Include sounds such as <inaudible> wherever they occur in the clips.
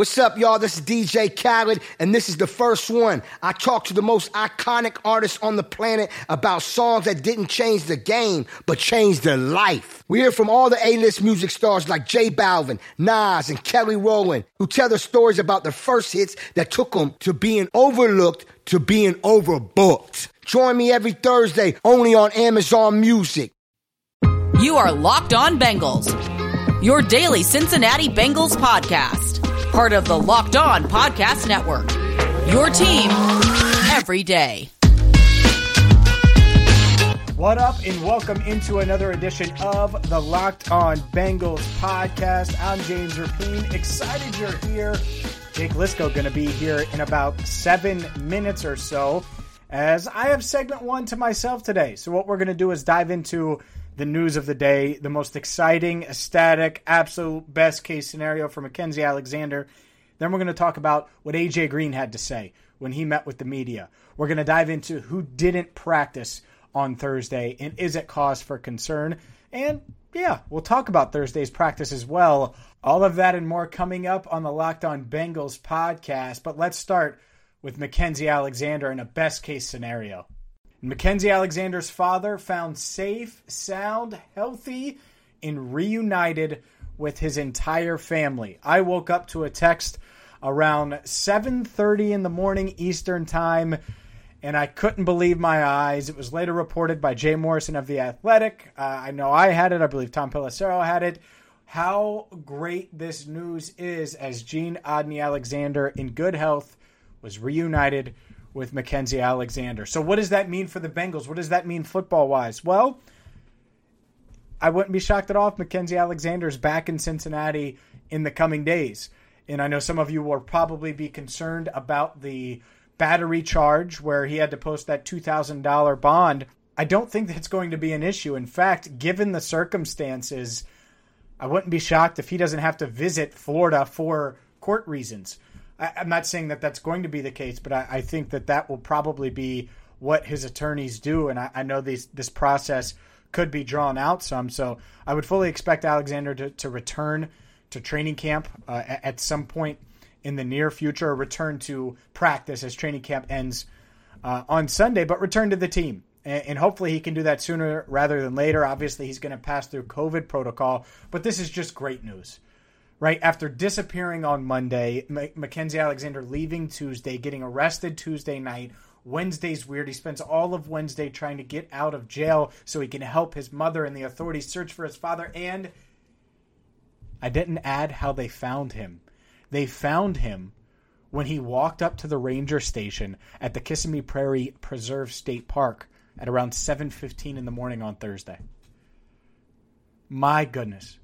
What's up, y'all? This is DJ Khaled, and this is the first one. I talk to the most iconic artists on the planet about songs that didn't change the game, but changed their life. We hear from all the A-list music stars like J Balvin, Nas, and Kelly Rowland, who tell their stories about the first hits that took them to being overlooked to being overbooked. Join me every Thursday only on Amazon Music. You are Locked On Bengals, your daily Cincinnati Bengals podcast part of the Locked On Podcast Network. Your team every day. What up, and welcome into another edition of the Locked On Bengals podcast. I'm James Rapien. Excited you're here. Jake Liskow going to be here in about seven minutes or so, as I have segment one to myself today. So what we're going to do is dive into the news of the day, the most exciting, ecstatic, absolute best case scenario for Mackensie Alexander. Then we're going to talk about what AJ Green had to say when he met with the media. We're going to dive into who didn't practice on Thursday and is it cause for concern. And yeah, we'll talk about Thursday's practice as well. All of that and more coming up on the Locked On Bengals podcast. But let's start with Mackensie Alexander in a best case scenario. Mackensie Alexander's father found safe, sound, healthy, and reunited with his entire family. I woke up to a text around 7:30 in the morning Eastern Time and I couldn't believe my eyes. It was later reported by Jay Morrison of The Athletic. Uh, I know I had it. I believe Tom Pelissero had it. How great this news is as Gene Odney Alexander, in good health, was reunited with Mackensie Alexander. So, what does that mean for the Bengals? What does that mean football wise? Well, I wouldn't be shocked at all if Mackensie Alexander is back in Cincinnati in the coming days. And I know some of you will probably be concerned about the battery charge where he had to post that $2,000 bond. I don't think that's going to be an issue. In fact, given the circumstances, I wouldn't be shocked if he doesn't have to visit Florida for court reasons. I, am not saying that that's going to be the case, but I, I, think that that will probably be what his attorneys do. And I, I know these, this process could be drawn out some. So I would fully expect Alexander to, to return to training camp uh, at some point in the near future, or return to practice as training camp ends uh, on Sunday, but return to the team. And, and hopefully he can do that sooner rather than later. Obviously, he's going to pass through COVID protocol, but this is just great news right after disappearing on Monday, M- Mackensie Alexander leaving Tuesday, getting arrested Tuesday night. Wednesday's weird. He spends all of Wednesday trying to get out of jail so he can help his mother and the authorities search for his father. And I didn't add how they found him. They found him when he walked up to the ranger station at the Kissimmee Prairie Preserve State Park at around 7:15 in the morning on Thursday. My goodness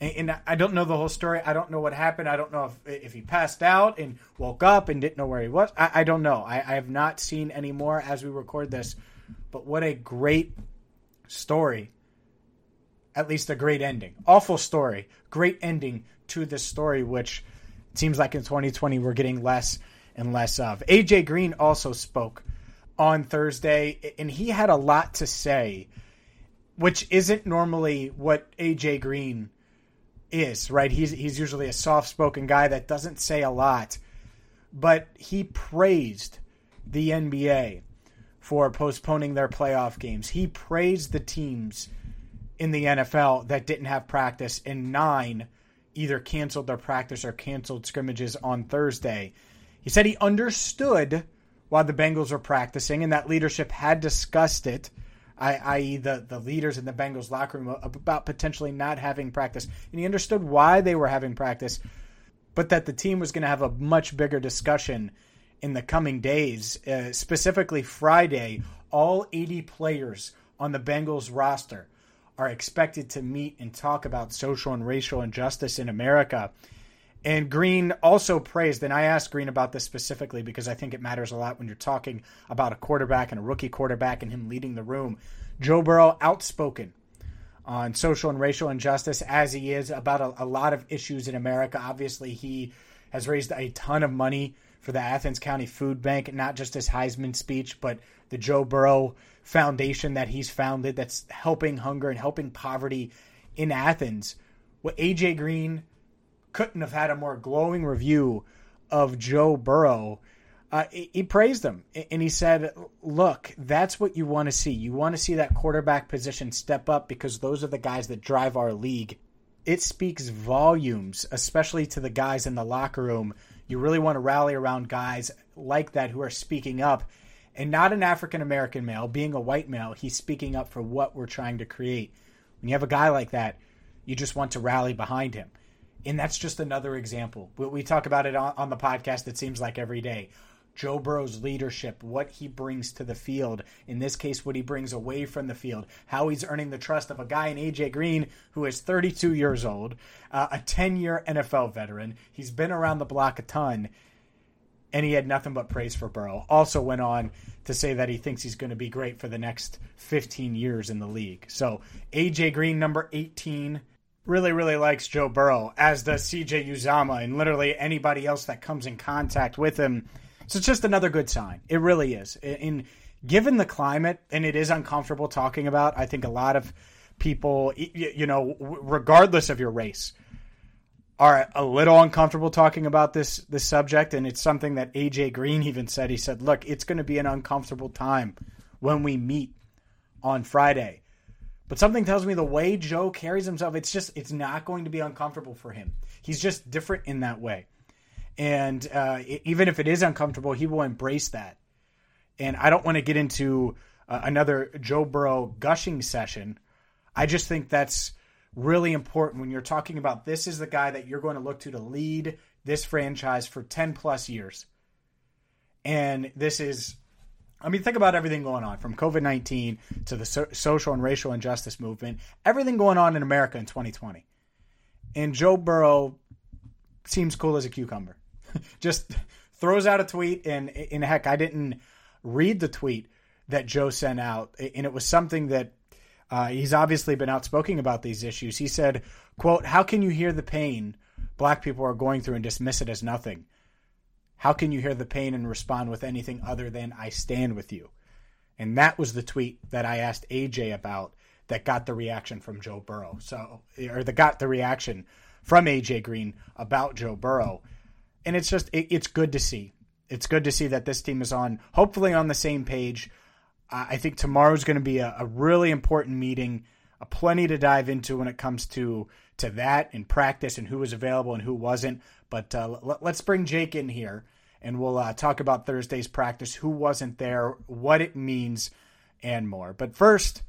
and, and, I don't know the whole story. I don't know what happened. I don't know if if he passed out and woke up and didn't know where he was. I, I don't know. I, I have not seen any more as we record this. But what a great story. At least a great ending. Awful story. Great ending to this story, which seems like in 2020 we're getting less and less of. AJ Green also spoke on Thursday, and he had a lot to say, which isn't normally what AJ Green is, right? He's he's usually a soft-spoken guy that doesn't say a lot, but he praised the NBA for postponing their playoff games. He praised the teams in the NFL that didn't have practice and 9 either canceled their practice or canceled scrimmages on Thursday. He said he understood why the Bengals were practicing and that leadership had discussed it i.e., the, the leaders in the Bengals locker room about potentially not having practice. And he understood why they were having practice, but that the team was going to have a much bigger discussion in the coming days. Uh, specifically, Friday, all 80 players on the Bengals roster are expected to meet and talk about social and racial injustice in America. And Green also praised, and I asked Green about this specifically because I think it matters a lot when you're talking about a quarterback and a rookie quarterback and him leading the room. Joe Burrow outspoken on social and racial injustice as he is about a, a lot of issues in America. Obviously, he has raised a ton of money for the Athens County Food Bank, not just his Heisman speech, but the Joe Burrow Foundation that he's founded that's helping hunger and helping poverty in Athens. What AJ Green couldn't have had a more glowing review of Joe Burrow. Uh, he, he praised him and he said, Look, that's what you want to see. You want to see that quarterback position step up because those are the guys that drive our league. It speaks volumes, especially to the guys in the locker room you really want to rally around guys like that who are speaking up and not an African American male, being a white male, he's speaking up for what we're trying to create. When you have a guy like that, you just want to rally behind him. And that's just another example. We talk about it on, the podcast, it seems like every day. Joe Burrow's leadership, what he brings to the field, in this case, what he brings away from the field, how he's earning the trust of a guy in AJ Green who is 32 years old, uh, a 10 year NFL veteran. He's been around the block a ton, and he had nothing but praise for Burrow. Also went on to say that he thinks he's going to be great for the next 15 years in the league. So AJ Green, number 18 really, really likes Joe Burrow, as does CJ Uzomah and literally anybody else that comes in contact with him. So it's just another good sign. It really is. In given the climate, and it is uncomfortable talking about. I think a lot of people, you know, regardless of your race, are a little uncomfortable talking about this this subject. And it's something that AJ Green even said. He said, "Look, it's going to be an uncomfortable time when we meet on Friday." But something tells me the way Joe carries himself, it's just it's not going to be uncomfortable for him. He's just different in that way and uh, even if it is uncomfortable, he will embrace that. And I don't want to get into uh, another Joe Burrow gushing session. I just think that's really important when you're talking about this is the guy that you're going to look to to lead this franchise for 10 plus years. And this is, I mean, think about everything going on from COVID 19 to the so- social and racial injustice movement, everything going on in America in 2020. And Joe Burrow seems cool as a cucumber. <laughs> just throws out a tweet, and in heck, I didn't read the tweet that Joe sent out, and it was something that uh, he's obviously been outspoken about these issues. He said, "quote How can you hear the pain black people are going through and dismiss it as nothing? How can you hear the pain and respond with anything other than I stand with you?" And that was the tweet that I asked AJ about that got the reaction from Joe Burrow. So, or that got the reaction from AJ Green about Joe Burrow and it's just it, it's good to see. It's good to see that this team is on hopefully on the same page. I think tomorrow's going to be a, a, really important meeting, a plenty to dive into when it comes to to that and practice and who was available and who wasn't. But uh, l- let's bring Jake in here and we'll uh, talk about Thursday's practice, who wasn't there, what it means, and more. But first,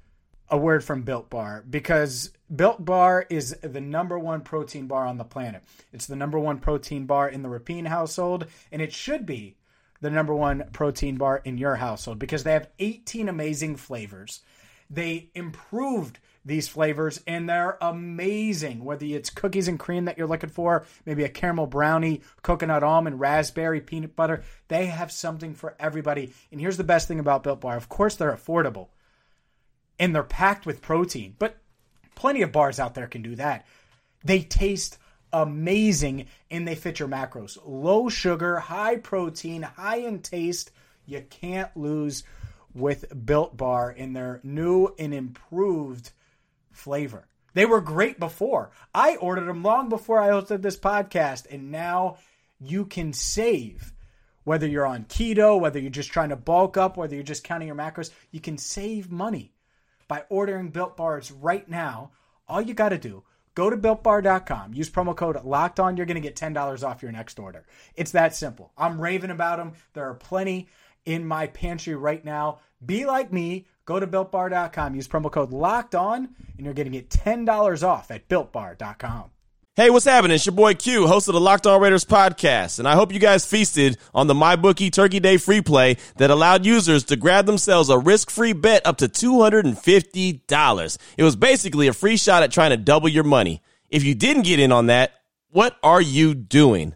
a word from Built Bar because Built Bar is the number one protein bar on the planet. It's the number one protein bar in the Rapien household, and it should be the number one protein bar in your household because they have 18 amazing flavors. They improved these flavors and they're amazing. Whether it's cookies and cream that you're looking for, maybe a caramel brownie, coconut almond, raspberry, peanut butter, they have something for everybody. And here's the best thing about Built Bar of course, they're affordable and they're packed with protein. But plenty of bars out there can do that. They taste amazing and they fit your macros. Low sugar, high protein, high in taste. You can't lose with Built Bar in their new and improved flavor. They were great before. I ordered them long before I hosted this podcast, and now you can save. Whether you're on keto, whether you're just trying to bulk up, whether you're just counting your macros, you can save money by ordering Built Bars right now. All you got to do, go to builtbar.com, use promo code locked on, you're going to get $10 off your next order. It's that simple. I'm raving about them. There are plenty in my pantry right now. Be like me. Go to builtbar.com, use promo code locked on, and you're going to get $10 off at builtbar.com. Hey, what's happening? It's your boy Q, host of the Locked On Raiders podcast, and I hope you guys feasted on the MyBookie Turkey Day free play that allowed users to grab themselves a risk-free bet up to $250. It was basically a free shot at trying to double your money. If you didn't get in on that, what are you doing?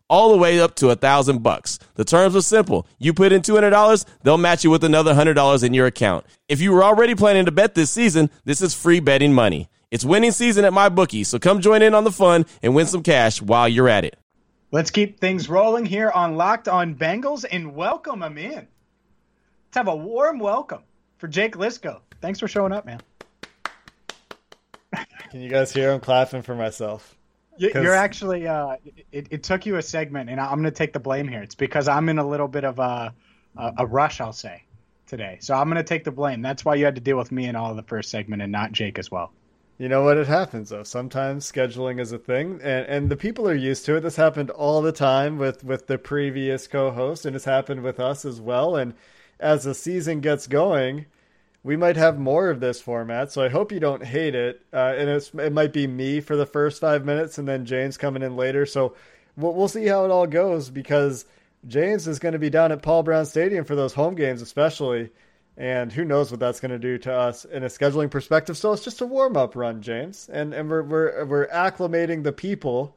all the way up to a thousand bucks. The terms are simple. You put in $200, they'll match you with another $100 in your account. If you were already planning to bet this season, this is free betting money. It's winning season at MyBookie, so come join in on the fun and win some cash while you're at it. Let's keep things rolling here on Locked On Bengals and welcome them in. Let's have a warm welcome for Jake Liskow. Thanks for showing up, man. Can you guys hear him clapping for myself? You're actually. Uh, it, it, took you a segment, and I'm going to take the blame here. It's because I'm in a little bit of a a, a rush, I'll say, today. So I'm going to take the blame. That's why you had to deal with me in all of the first segment, and not Jake as well. You know what? It happens though. Sometimes scheduling is a thing, and and the people are used to it. This happened all the time with with the previous co-host, and it's happened with us as well. And as the season gets going we might have more of this format, so I hope you don't hate it. Uh, and it might be me for the first five minutes, and then James coming in later. So we'll, we'll see how it all goes because James is going to be down at Paul Brown Stadium for those home games, especially. And who knows what that's going to do to us in a scheduling perspective. So it's just a warm up run, James, and and we're we're we're acclimating the people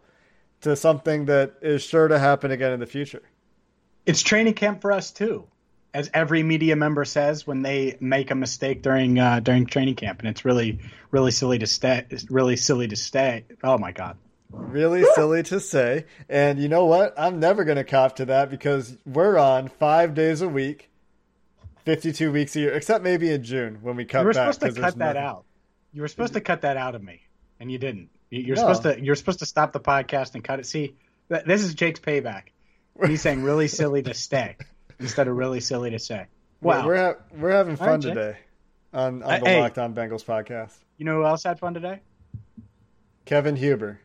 to something that is sure to happen again in the future. It's training camp for us too as every media member says when they make a mistake during uh, during training camp, and it's really really silly to stay. Really silly to stay. Oh my god. Really silly to say. And you know what? I'm never going to cop to that because we're on five days a week, 52 weeks a year, except maybe in June when we cut You were back. supposed to cut that out. You were supposed to cut that out of me, and you didn't. You're No. supposed to. You're supposed to stop the podcast and cut it. See, this is Jake's payback. He's saying really silly to stay instead of really silly to say. Wow. We're, ha- we're having fun right, today on, on Uh, the hey. Locked On Bengals podcast. you know who else had fun today? Kevin Huber.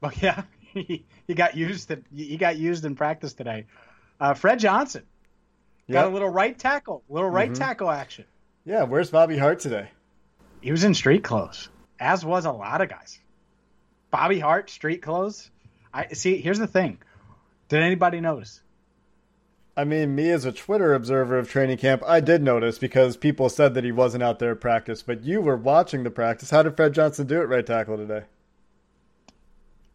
Well, yeah, <laughs> he, he got used. To, he got used in practice today. Uh, Fred Johnson got Yep. a little right tackle, little right Mhm. tackle action. Yeah, where's Bobby Hart today? He was in street clothes, as was a lot of guys. Bobby Hart, street clothes. I see. Here's the thing. Did anybody notice? I mean, me as a Twitter observer of training camp, I did notice because people said that he wasn't out there at practice, but you were watching the practice. How did Fred Johnson do at right tackle today?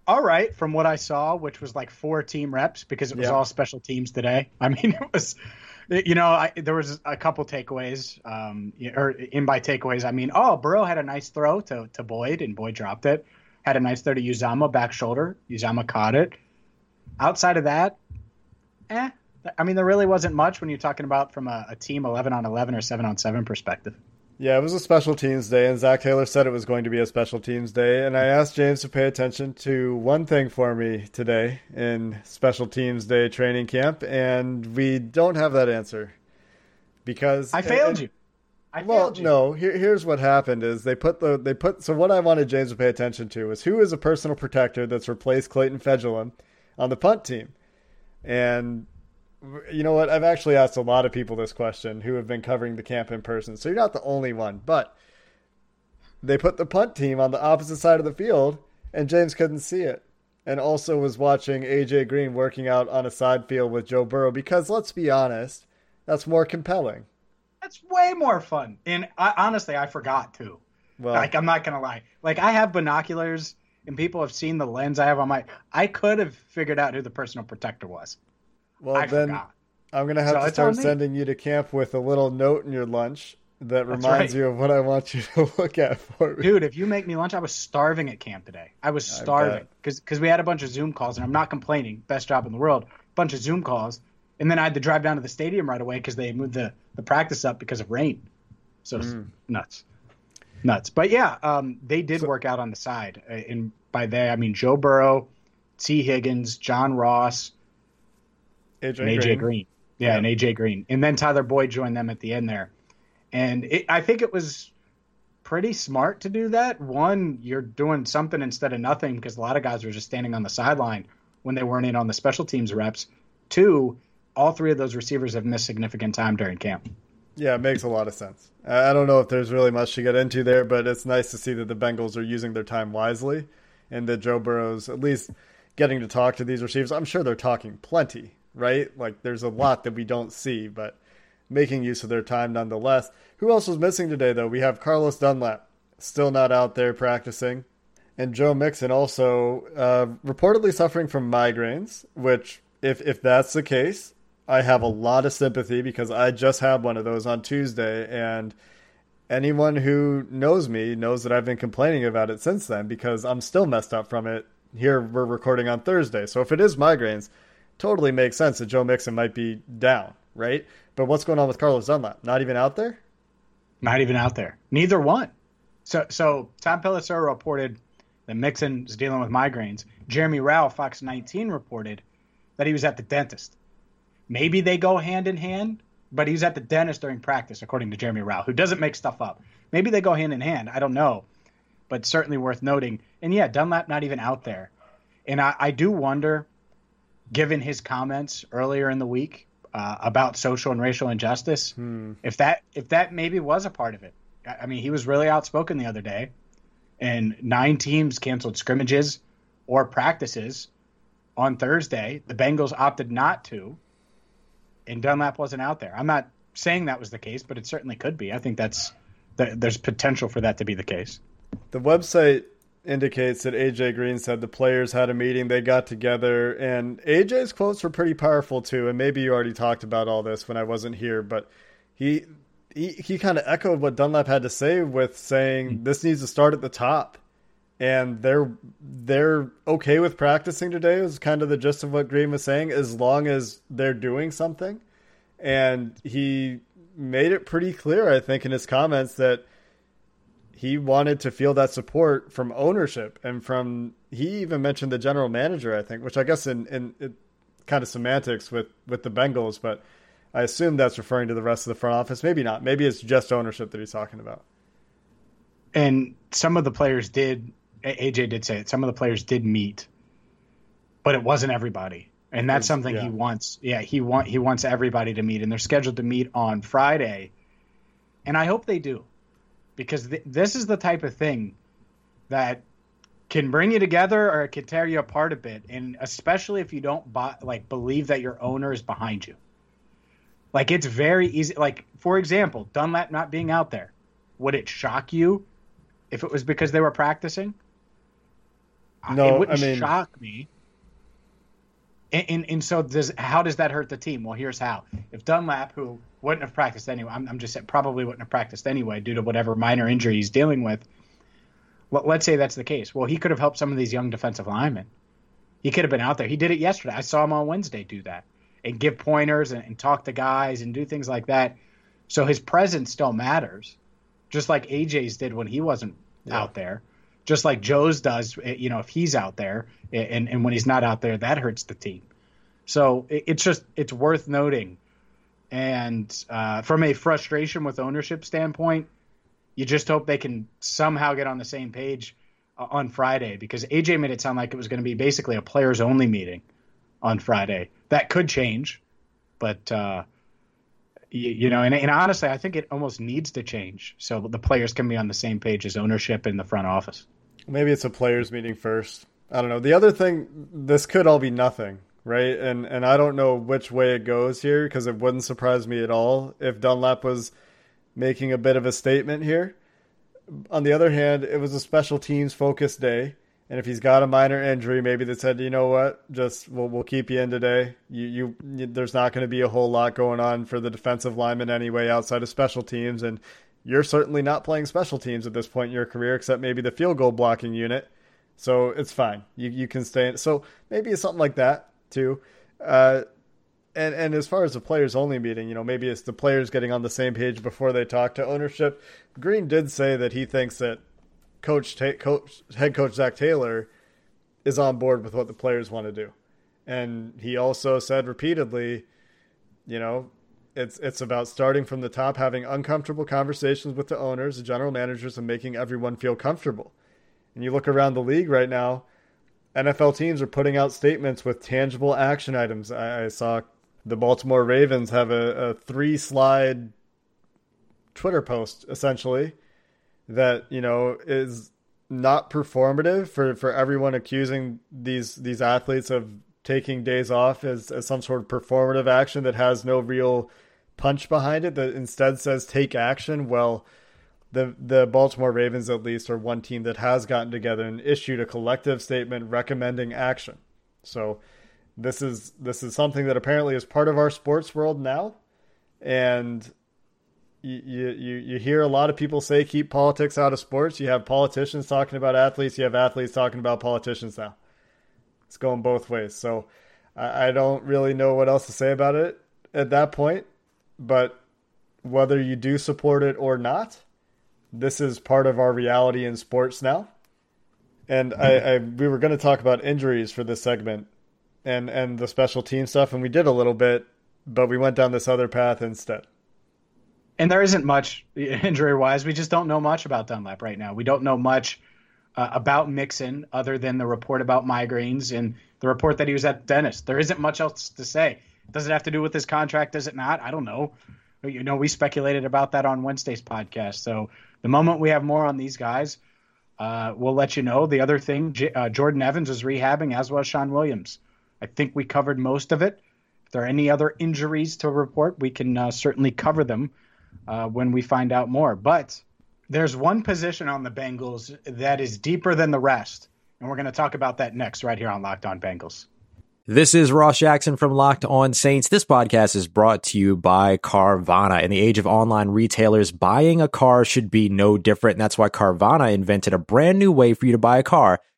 All right, from what I saw, which was like four team reps because it was Yeah. all special teams today. <laughs> I mean, it was, you know, I, there was a couple takeaways. Um, or in by takeaways, I mean, oh, Burrow had a nice throw to, to Boyd, and Boyd dropped it. Had a nice throw to Uzomah back shoulder. Uzomah caught it. Outside of that, eh. I mean, there really wasn't much when you're talking about from a, a team 11 on 11 or 7 on 7 perspective. Yeah, it was a special teams day, and Zac Taylor said it was going to be a special teams day. And I asked James to pay attention to one thing for me today in special teams day training camp, and we don't have that answer because I failed and- you. I Well, failed you. no. Here, here's what happened: is they put the they put. So what I wanted James to pay attention to is who is a personal protector that's replaced Clayton Fejedelem on the punt team, and you know what? I've actually asked a lot of people this question who have been covering the camp in person, so you're not the only one. But they put the punt team on the opposite side of the field, and James couldn't see it, and also was watching AJ Green working out on a side field with Joe Burrow because let's be honest, that's more compelling. That's way more fun. And I, honestly, I forgot too. Well, like I'm not gonna lie. Like I have binoculars, and people have seen the lens I have on my. I could have figured out who the personal protector was. Well I then. forgot. I'm gonna have So to start sending you to camp with a little note in your lunch that reminds right. you of what I want you <laughs> to look at for me. Dude, if you make me lunch, I was starving at camp today. I was starving because because we had a bunch of Zoom calls, and I'm not complaining. Best job in the world. Bunch of Zoom calls, and then I had to drive down to the stadium right away because they moved the the practice up because of rain. So mm. nuts, nuts. But yeah, um, they did so, work out on the side, uh, and by they I mean Joe Burrow, Tee Higgins, John Ross, AJ and AJ Green. Green. Yeah, yeah, and AJ Green, and then Tyler Boyd joined them at the end there, and it, I think it was pretty smart to do that. One, you're doing something instead of nothing because a lot of guys were just standing on the sideline when they weren't in on the special teams reps. Two, all three of those receivers have missed significant time during camp. Yeah, it makes a lot of sense. I don't know if there's really much to get into there, but it's nice to see that the Bengals are using their time wisely and that Joe Burrow's at least getting to talk to these receivers. I'm sure they're talking plenty, right? Like there's a lot that we don't see, but making use of their time nonetheless. Who else was missing today, though? We have Carlos Dunlap, still not out there practicing. And Joe Mixon also uh, reportedly suffering from migraines, which, if, if that's the case, I have a lot of sympathy because I just had one of those on Tuesday. And anyone who knows me knows that I've been complaining about it since then because I'm still messed up from it. Here we're recording on Thursday. So if it is migraines, totally makes sense that Joe Mixon might be down, right? But what's going on with Carlos Dunlap? Not even out there? Not even out there. Neither one. So so Tom Pelissero reported that Mixon is dealing with migraines. Jeremy Rauch, Fox 19, reported that he was at the dentist. Maybe they go hand in hand, but he's at the dentist during practice, according to Jeremy Rauch, who doesn't make stuff up. Maybe they go hand in hand. I don't know, but certainly worth noting. And yeah, Dunlap not even out there. And I, I do wonder, given his comments earlier in the week uh, about social and racial injustice. Hmm. If that if that maybe was a part of it. I mean, he was really outspoken the other day, and nine teams canceled scrimmages or practices on Thursday. The Bengals opted not to, and Dunlap wasn't out there. I'm not saying that was the case, but it certainly could be. I think that's there's potential for that to be the case. The website indicates that AJ Green said the players had a meeting, they got together, and AJ's quotes were pretty powerful too. And maybe you already talked about all this when I wasn't here, but he he, he kind of echoed what Dunlap had to say with saying mm-hmm. this needs to start at the top, and they're they're okay with practicing today. Was kind of the gist of what Green was saying, as long as they're doing something, and he made it pretty clear, I think, in his comments that he wanted to feel that support from ownership and from he even mentioned the general manager, I think, which I guess in in it, kind of semantics with with the Bengals, but I assume that's referring to the rest of the front office. Maybe not. Maybe it's just ownership that he's talking about. And some of the players did. AJ did say it. Some of the players did meet, but it wasn't everybody, and that's something yeah. he wants. Yeah, he want he wants everybody to meet, and they're scheduled to meet on Friday, and I hope they do because th- this is the type of thing that can bring you together or it can tear you apart a bit and especially if you don't buy, like believe that your owner is behind you. Like it's very easy like for example dunlap not being out there would it shock you if it was because they were practicing? Uh, no it wouldn't I mean... shock me and, and, and, so does how does that hurt the team well here's how if dunlap who wouldn't have practiced anyway. I'm, I'm just saying probably wouldn't have practiced anyway due to whatever minor injury he's dealing with. Well, let's say that's the case. Well, he could have helped some of these young defensive linemen. He could have been out there. He did it yesterday. I saw him on Wednesday do that and give pointers and, and talk to guys and do things like that. So his presence still matters, just like AJ's did when he wasn't yeah. out there just like Joe's does, eh, you know, if he's out there and, and when he's not out there, that hurts the team. So it's just, it's worth noting and uh, from a frustration with ownership standpoint, you just hope they can somehow get on the same page uh, on Friday because AJ made it sound like it was going to be basically a players only meeting on Friday. That could change, but uh, you, you, know, and, and, honestly, I think it almost needs to change so the players can be on the same page as ownership in the front office. Maybe it's a players meeting first. I don't know. The other thing, this could all be nothing right? And and I don't know which way it goes here because it wouldn't surprise me at all if Dunlap was making a bit of a statement here. On the other hand, it was a special teams focused day, and if he's got a minor injury, maybe they said, you know what, just we'll we'll keep you in today. You you, you there's not going to be a whole lot going on for the defensive lineman anyway outside of special teams, and you're certainly not playing special teams at this point in your career, except maybe the field goal blocking unit. So it's fine. You you can stay. In. So maybe it's something like that too. Uh, and and as far as the players only meeting, you know, maybe it's the players getting on the same page before they talk to ownership. Green did say that he thinks that coach, Ta- coach head coach Zac Taylor is on board with what the players want to do, and he also said repeatedly, you know, it's it's about starting from the top, having uncomfortable conversations with the owners, the general managers, and making everyone feel comfortable. And you look around the league right now, NFL teams are putting out statements with tangible action items. I, I saw the Baltimore Ravens have a, a three slide Twitter post essentially that you know is not performative for, for everyone accusing these these athletes of taking days off as, as some sort of performative action that has no real punch behind it that instead says take action well the the Baltimore Ravens at least are one team that has gotten together and issued a collective statement recommending action so this is this is something that apparently is part of our sports world now, and you you you hear a lot of people say keep politics out of sports. You have politicians talking about athletes. You have athletes talking about politicians now. It's going both ways. So I, I don't really know what else to say about it at that point. But whether you do support it or not, this is part of our reality in sports now. And I, I we were going to talk about injuries for this segment, and and the special team stuff, and we did a little bit, but we went down this other path instead. And there isn't much <laughs> injury wise. We just don't know much about Dunlap right now. We don't know much uh, about Mixon other than the report about migraines and the report that he was at the dentist. There isn't much else to say. Does it have to do with his contract? Does it not? I don't know. You know, we speculated about that on Wednesday's podcast. So the moment we have more on these guys, uh, we'll let you know. The other thing, J- uh, Jordan Evans is rehabbing, as well as Shawn Williams. I think we covered most of it. If there are any other injuries to report, we can uh, certainly cover them uh, when we find out more. But there's one position on the Bengals that is deeper than the rest. And we're going to talk about that next, right here on Locked On Bengals. This is Ross Jackson from Locked On Saints. This podcast is brought to you by Carvana. In the age of online retailers, buying a car should be no different. And that's why Carvana invented a brand new way for you to buy a car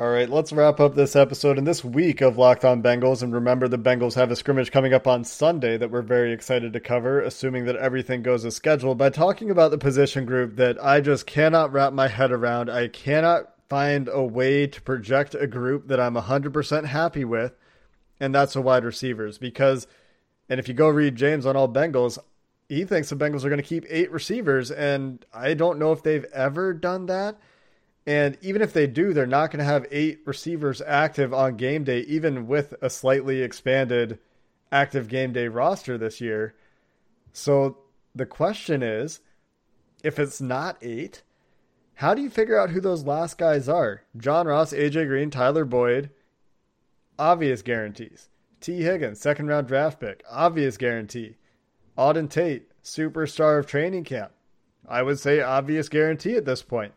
All right, let's wrap up this episode and this week of Locked On Bengals. And remember, the Bengals have a scrimmage coming up on Sunday that we're very excited to cover, assuming that everything goes as scheduled, by talking about the position group that I just cannot wrap my head around. I cannot find a way to project a group that I'm 100% happy with, and that's the wide receivers. Because, and if you go read James on all Bengals, he thinks the Bengals are going to keep eight receivers, and I don't know if they've ever done that. And even if they do, they're not going to have eight receivers active on game day, even with a slightly expanded active game day roster this year. So the question is if it's not eight, how do you figure out who those last guys are? John Ross, AJ Green, Tyler Boyd, obvious guarantees. Tee Higgins, second round draft pick, obvious guarantee. Auden Tate, superstar of training camp. I would say obvious guarantee at this point.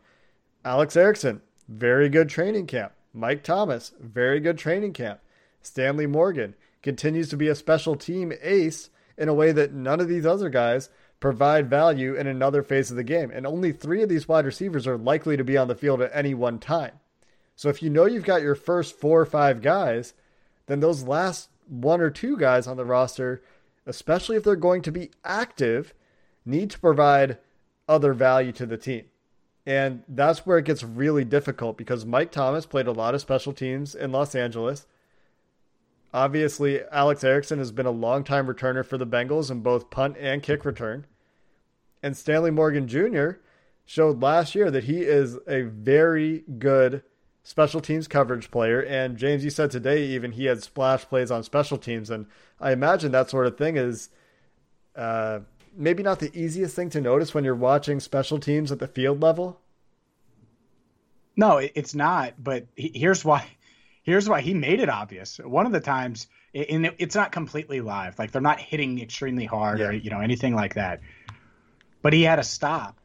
Alex Erickson, very good training camp. Mike Thomas, very good training camp. Stanley Morgan continues to be a special team ace in a way that none of these other guys provide value in another phase of the game. And only three of these wide receivers are likely to be on the field at any one time. So if you know you've got your first four or five guys, then those last one or two guys on the roster, especially if they're going to be active, need to provide other value to the team. And that's where it gets really difficult because Mike Thomas played a lot of special teams in Los Angeles. Obviously, Alex Erickson has been a long-time returner for the Bengals in both punt and kick return. And Stanley Morgan Jr. showed last year that he is a very good special teams coverage player. And James, you said today even he had splash plays on special teams. And I imagine that sort of thing is uh, maybe not the easiest thing to notice when you're watching special teams at the field level? No, it's not. But here's why. <laughs> Here's why he made it obvious. One of the times, and it's not completely live. Like they're not hitting extremely hard yeah. or you know anything like that. But he had a stop,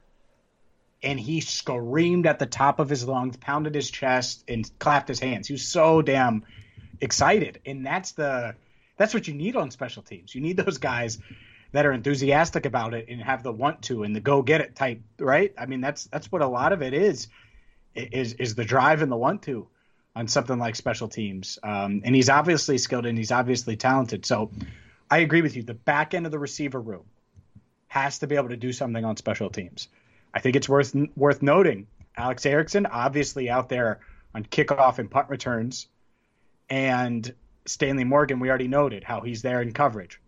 and he screamed at the top of his lungs, pounded his chest, and clapped his hands. He was so damn excited, and that's the that's what you need on special teams. You need those guys that are enthusiastic about it and have the want to and the go get it type, right? I mean, that's that's what a lot of it is, is is the drive and the want to on something like special teams. Um, and he's obviously skilled and he's obviously talented. So I agree with you. The back end of the receiver room has to be able to do something on special teams. I think it's worth worth noting. Alex Erickson obviously out there on kickoff and punt returns, and Stanley Morgan. We already noted how he's there in coverage.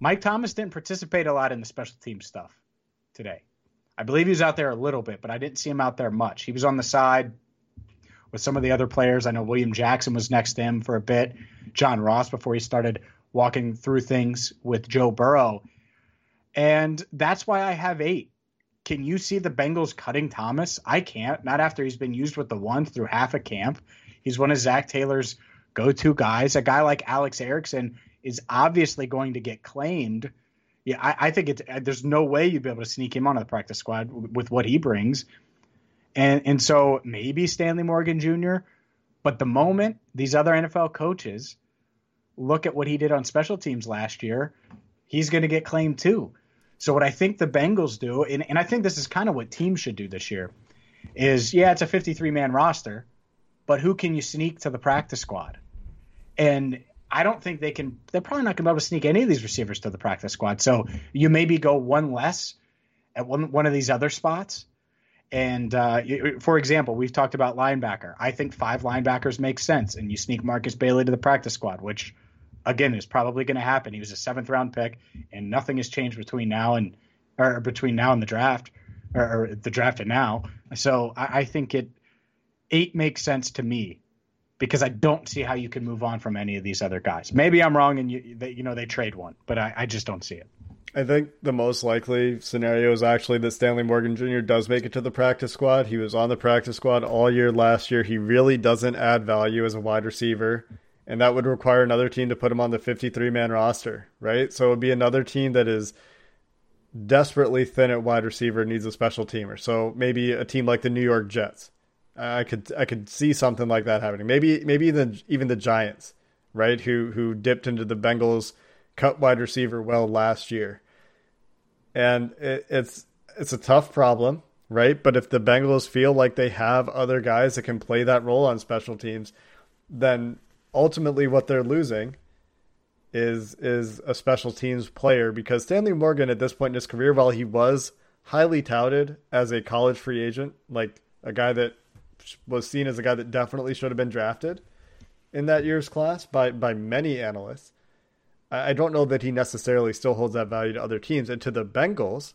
Mike Thomas didn't participate a lot in the special team stuff today. I believe he was out there a little bit, but I didn't see him out there much. He was on the side with some of the other players. I know William Jackson was next to him for a bit, John Ross before he started walking through things with Joe Burrow. And that's why I have eight. Can you see the Bengals cutting Thomas? I can't. Not after he's been used with the one through half a camp. He's one of Zac Taylor's go to guys. A guy like Alex Erickson is obviously going to get claimed. Yeah, I, I think it's uh, there's no way you'd be able to sneak him onto the practice squad with what he brings, and and so maybe Stanley Morgan Jr. But the moment these other NFL coaches look at what he did on special teams last year, he's going to get claimed too. So what I think the Bengals do, and, and I think this is kind of what teams should do this year, is yeah, it's a 53 man roster, but who can you sneak to the practice squad? And I don't think they can. They're probably not going to be able to sneak any of these receivers to the practice squad. So you maybe go one less at one one of these other spots. And uh, for example, we've talked about linebacker. I think five linebackers makes sense, and you sneak Markus Bailey to the practice squad, which again is probably going to happen. He was a seventh round pick, and nothing has changed between now and or between now and the draft, or, or the draft and now. So I, I think it eight makes sense to me because I don't see how you can move on from any of these other guys. Maybe I'm wrong, and you they, you know they trade one, but I, I just don't see it. I think the most likely scenario is actually that Stanley Morgan Jr. does make it to the practice squad. He was on the practice squad all year last year. He really doesn't add value as a wide receiver, and that would require another team to put him on the 53 man roster, right? So it would be another team that is desperately thin at wide receiver, needs a special teamer. So maybe a team like the New York Jets I could I could see something like that happening. Maybe maybe even even the Giants, right? Who who dipped into the Bengals cut wide receiver well last year, and it, it's it's a tough problem, right? But if the Bengals feel like they have other guys that can play that role on special teams, then ultimately what they're losing is is a special teams player because Stanley Morgan at this point in his career, while he was highly touted as a college free agent, like a guy that was seen as a guy that definitely should have been drafted in that year's class by by many analysts. I, I don't know that he necessarily still holds that value to other teams and to the Bengals.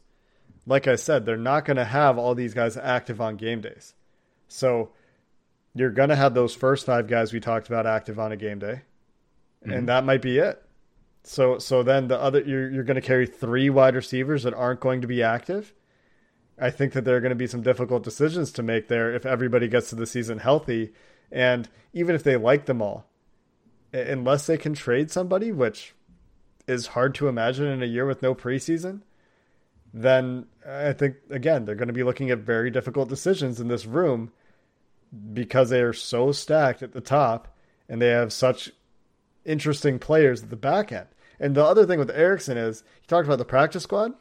Like I said, they're not going to have all these guys active on game days, so you're going to have those first five guys we talked about active on a game day, mm-hmm. and that might be it. So so then the other you're you're going to carry three wide receivers that aren't going to be active I think that there are going to be some difficult decisions to make there if everybody gets to the season healthy. And even if they like them all, unless they can trade somebody, which is hard to imagine in a year with no preseason, then I think, again, they're going to be looking at very difficult decisions in this room because they are so stacked at the top and they have such interesting players at the back end. And the other thing with Erickson is, he talked about the practice squad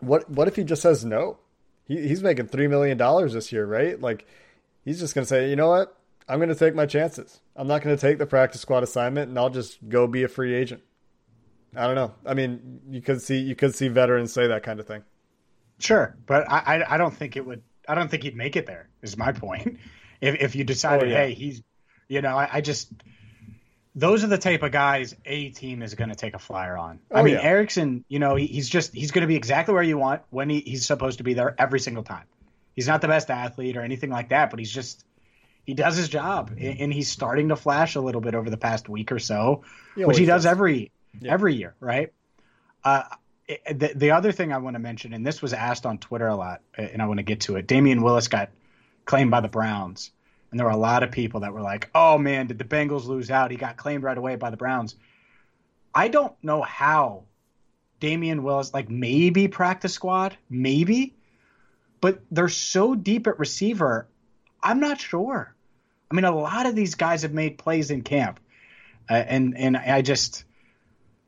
what what if he just says no? He, he's making three million dollars this year, right? Like he's just going to say, you know what? I'm going to take my chances. I'm not going to take the practice squad assignment, and I'll just go be a free agent. I don't know. I mean, you could see you could see veterans say that kind of thing. Sure, but I I, I don't think it would. I don't think he'd make it there. Is my point. <laughs> If if you decided, Oh, yeah. hey, he's, you know, I, I just those are the type of guys a team is going to take a flyer on. I Oh, mean, yeah. Erickson, you know, he, he's just he's going to be exactly where you want when he, he's supposed to be there every single time. He's not the best athlete or anything like that, but he's just he does his job, and and he's starting to flash a little bit over the past week or so, which he does does. every every year, right? Uh, the, the other thing I want to mention, and this was asked on Twitter a lot, and I want to get to it. Damion Willis got claimed by the Browns, and there were a lot of people that were like, "Oh man, did the Bengals lose out? He got claimed right away by the Browns." I don't know how Damion Willis, like maybe practice squad, maybe, but they're so deep at receiver. I'm not sure. I mean, a lot of these guys have made plays in camp, uh, and and I just.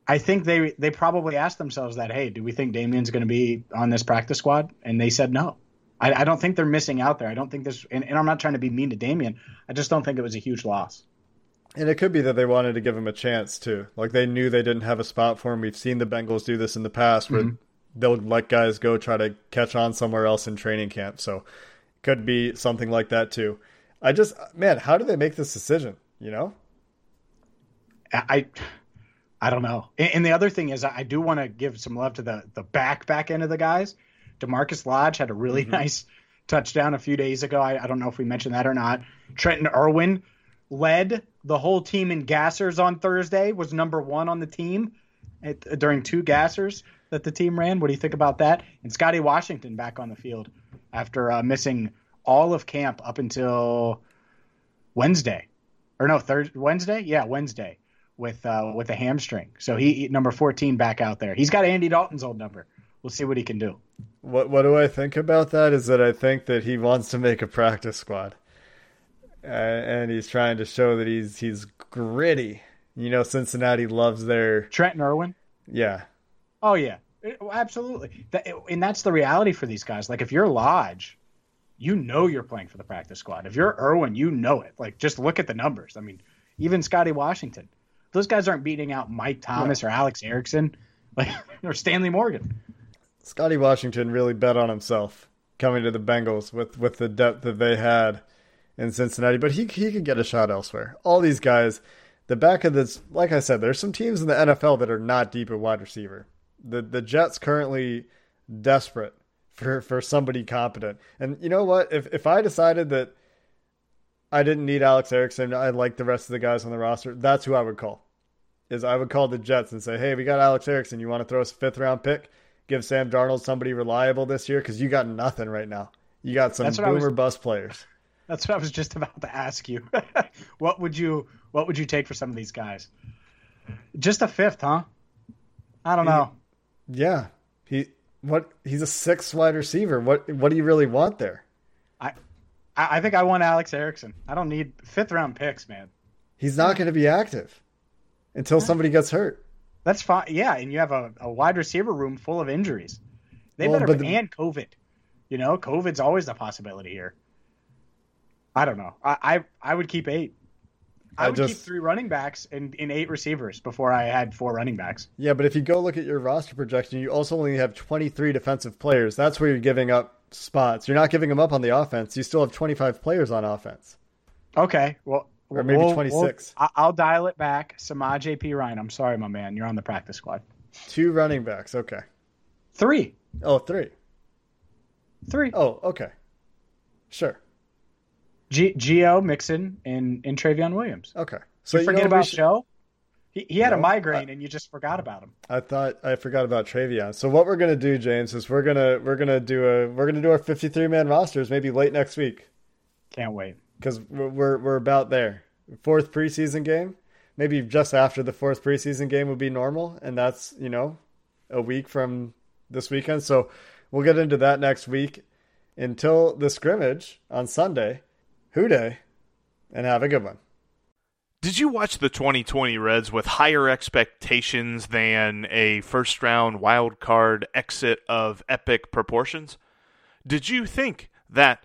I think they they probably asked themselves that, hey, do we think Damion's going to be on this practice squad? And they said no. I, I don't think they're missing out there. I don't think this, and, and I'm not trying to be mean to Damion. I just don't think it was a huge loss. And it could be that they wanted to give him a chance too. Like they knew they didn't have a spot for him. We've seen the Bengals do this in the past where Mhm. they'll let guys go try to catch on somewhere else in training camp. So could be something like that too. I just man, how do they make this decision? You know? I I don't know. And, and the other thing is, I do want to give some love to the the back back end of the guys. Demarcus Lodge had a really nice touchdown a few days ago. I, I don't know if we mentioned that or not. Trenton Irwin led the whole team in gassers on Thursday. Was number one on the team at, during two gassers that the team ran. What do you think about that? And Scotty Washington back on the field after uh, missing all of camp up until Wednesday, or no Thursday, Wednesday, yeah, Wednesday with uh, with a hamstring. So he he- number fourteen back out there. He's got Andy Dalton's old number. We'll see what he can do. What what do I think about that is that I think that he wants to make a practice squad. Uh, and he's trying to show that he's he's gritty. You know, Cincinnati loves their Trenton Irwin. yeah. Oh yeah, Eh, absolutely. That, and that's the reality for these guys. Like if you're Lodge, you know you're playing for the practice squad. If you're Irwin, you know it. Like just look at the numbers. I mean, even Scotty Washington. Those guys aren't beating out Mike Thomas or Alex Erickson, like <laughs> or Stanley Morgan. Scotty Washington really bet on himself coming to the Bengals with, with the depth that they had in Cincinnati, but he he could get a shot elsewhere. All these guys, the back of this, like I said, there's some teams in the NFL that are not deep at wide receiver. The the Jets currently desperate for for somebody competent. And you know what? If if I decided that I didn't need Alex Erickson, I like the rest of the guys on the roster, that's who I would call. Is I would call the Jets and say, "Hey, we got Alex Erickson. You want to throw us a fifth round pick? Give Sam Darnold somebody reliable this year because you got nothing right now. You got some That's what I was- boomer bust players. That's what I was just about to ask you. <laughs> what would you what would you take for some of these guys? Just a fifth, huh? I don't know. Yeah, he what? He's a six wide receiver. What what do you really want there? I I I think I want Alex Erickson. I don't need fifth round picks, man. He's not going to be active until somebody gets hurt. That's fine. Yeah, and you have a, a wide receiver room full of injuries. They Well, better the- and COVID. You know, COVID's always a possibility here. I don't know. I I, I would keep eight. I, I would keep just- three running backs and, and eight receivers before I had four running backs. Yeah, but if you go look at your roster projection, you also only have 23 defensive players. That's where you're giving up spots. You're not giving them up on the offense. You still have 25 players on offense. Okay, well, Or maybe we'll- 26. we'll- I- I'll dial it back. Samaje Perine. I'm sorry, my man. You're on the practice squad. Two running backs. Okay. Three, Oh, three. three. Oh, okay. Sure. G- Gio Mixon and and Trayveon Williams. Okay. So you you know forget about should- Joe. He, he had a No, migraine and you just forgot about him. I thought I forgot about Travion. So what we're gonna do, James, is we're gonna we're gonna do a we're gonna do our 53 man rosters maybe late next week Can't wait. Because we're, we're about there. Fourth preseason game, maybe just after the fourth preseason game would be normal, and that's you know a week from this weekend. So we'll get into that next week. Until the scrimmage on Sunday, Who Dey, and have a good one. Did you watch the 2020 Reds with higher expectations than a first round wild card exit of epic proportions? Did you think that